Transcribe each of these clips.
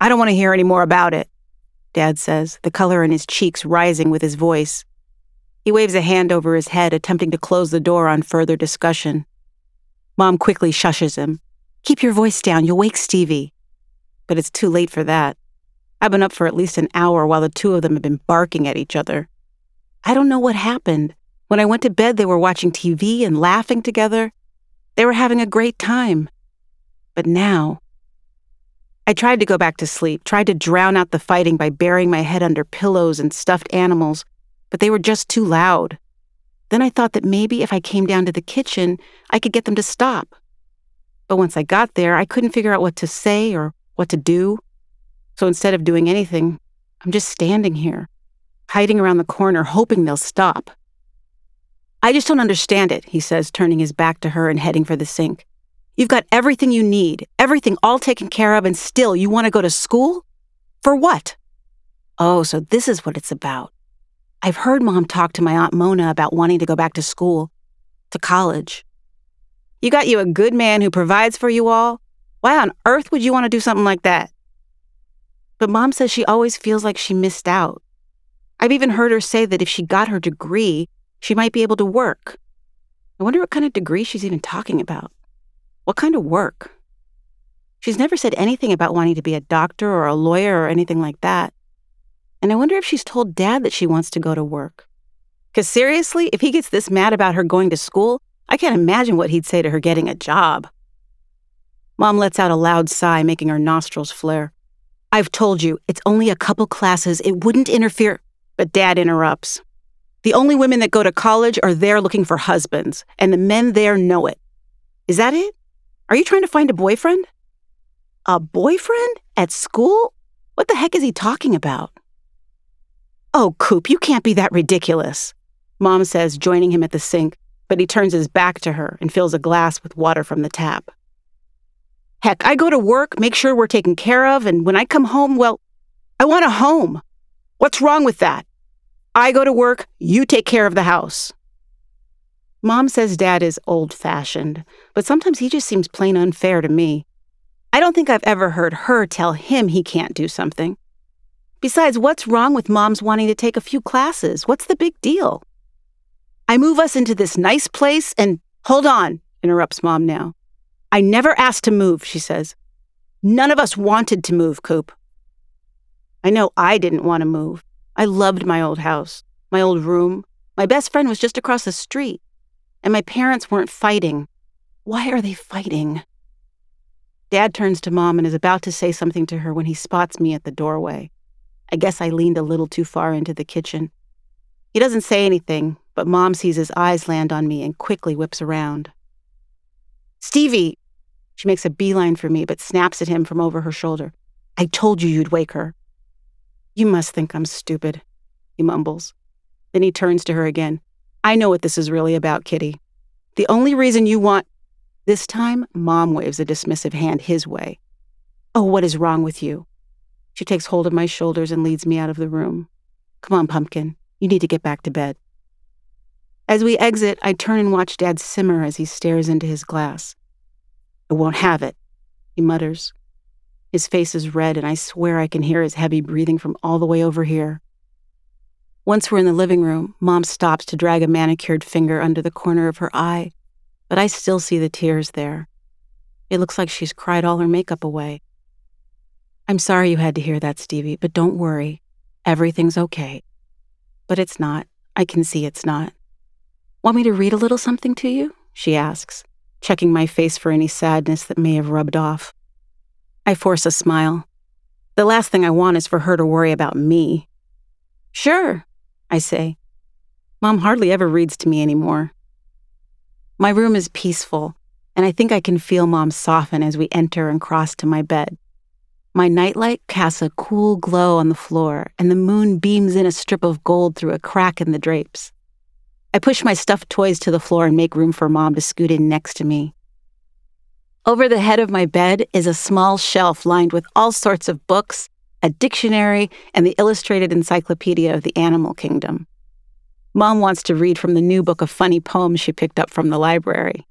I don't want to hear any more about it, Dad says, the color in his cheeks rising with his voice. He waves a hand over his head, attempting to close the door on further discussion. Mom quickly shushes him. Keep your voice down, you'll wake Stevie. But it's too late for that. I've been up for at least an hour while the two of them have been barking at each other. I don't know what happened. When I went to bed, they were watching TV and laughing together. They were having a great time. But now, I tried to go back to sleep, tried to drown out the fighting by burying my head under pillows and stuffed animals, but they were just too loud. Then I thought that maybe if I came down to the kitchen, I could get them to stop. But once I got there, I couldn't figure out what to say or what to do. So instead of doing anything, I'm just standing here, hiding around the corner, hoping they'll stop. I just don't understand it, he says, turning his back to her and heading for the sink. You've got everything you need, everything all taken care of, and still you want to go to school? For what? Oh, so this is what it's about. I've heard mom talk to my Aunt Mona about wanting to go back to school, to college. You got you a good man who provides for you all. Why on earth would you want to do something like that? But mom says she always feels like she missed out. I've even heard her say that if she got her degree, she might be able to work. I wonder what kind of degree she's even talking about. What kind of work? She's never said anything about wanting to be a doctor or a lawyer or anything like that. And I wonder if she's told Dad that she wants to go to work. Because seriously, if he gets this mad about her going to school, I can't imagine what he'd say to her getting a job. Mom lets out a loud sigh, making her nostrils flare. I've told you, it's only a couple classes. It wouldn't interfere. But Dad interrupts. The only women that go to college are there looking for husbands, and the men there know it. Is that it? Are you trying to find a boyfriend? A boyfriend? At school? What the heck is he talking about? Oh, Coop, you can't be that ridiculous. Mom says, joining him at the sink, but he turns his back to her and fills a glass with water from the tap. Heck, I go to work, make sure we're taken care of, and when I come home, well, I want a home. What's wrong with that? I go to work, you take care of the house. Mom says dad is old fashioned, but sometimes he just seems plain unfair to me. I don't think I've ever heard her tell him he can't do something. Besides, what's wrong with mom's wanting to take a few classes? What's the big deal? I move us into this nice place and hold on, interrupts mom now. I never asked to move, she says. None of us wanted to move, Coop. I know I didn't want to move. I loved my old house, my old room. My best friend was just across the street and my parents weren't fighting. Why are they fighting? Dad turns to mom and is about to say something to her when he spots me at the doorway. I guess I leaned a little too far into the kitchen. He doesn't say anything, but mom sees his eyes land on me and quickly whips around. Stevie! She makes a beeline for me, but snaps at him from over her shoulder. I told you you'd wake her. You must think I'm stupid, he mumbles. Then he turns to her again. I know what this is really about, Kitty. The only reason you want. This time, Mom waves a dismissive hand his way. Oh, what is wrong with you? She takes hold of my shoulders and leads me out of the room. Come on, Pumpkin. You need to get back to bed. As we exit, I turn and watch Dad simmer as he stares into his glass. I won't have it, he mutters. His face is red, and I swear I can hear his heavy breathing from all the way over here. Once we're in the living room, Mom stops to drag a manicured finger under the corner of her eye, but I still see the tears there. It looks like she's cried all her makeup away. I'm sorry you had to hear that, Stevie, but don't worry. Everything's okay. But it's not. I can see it's not. Want me to read a little something to you? She asks, checking my face for any sadness that may have rubbed off. I force a smile. The last thing I want is for her to worry about me. Sure, I say. Mom hardly ever reads to me anymore. My room is peaceful, and I think I can feel Mom soften as we enter and cross to my bed. My nightlight casts a cool glow on the floor, and the moon beams in a strip of gold through a crack in the drapes. I push my stuffed toys to the floor and make room for Mom to scoot in next to me. Over the head of my bed is a small shelf lined with all sorts of books a dictionary, and the illustrated encyclopedia of the animal kingdom. Mom wants to read from the new book of funny poems she picked up from the library.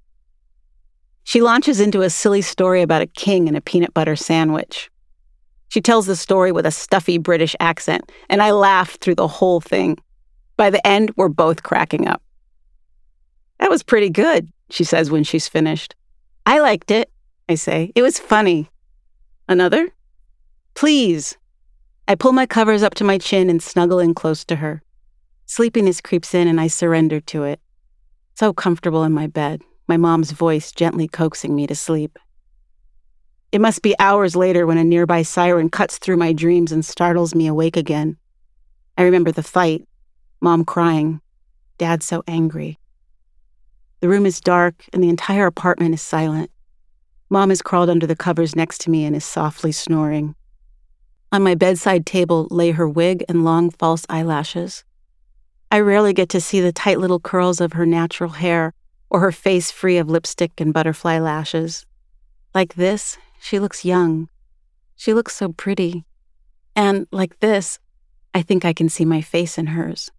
She launches into a silly story about a king and a peanut butter sandwich. She tells the story with a stuffy British accent, and I laugh through the whole thing. By the end, we're both cracking up. That was pretty good, she says when she's finished. I liked it, I say. It was funny. Another? Please. I pull my covers up to my chin and snuggle in close to her. Sleepiness creeps in and I surrender to it. So comfortable in my bed, my mom's voice gently coaxing me to sleep. It must be hours later when a nearby siren cuts through my dreams and startles me awake again. I remember the fight, mom crying, dad so angry. The room is dark and the entire apartment is silent. Mom has crawled under the covers next to me and is softly snoring. On my bedside table lay her wig and long false eyelashes. I rarely get to see the tight little curls of her natural hair or her face free of lipstick and butterfly lashes. Like this, she looks young. She looks so pretty. And like this, I think I can see my face in hers.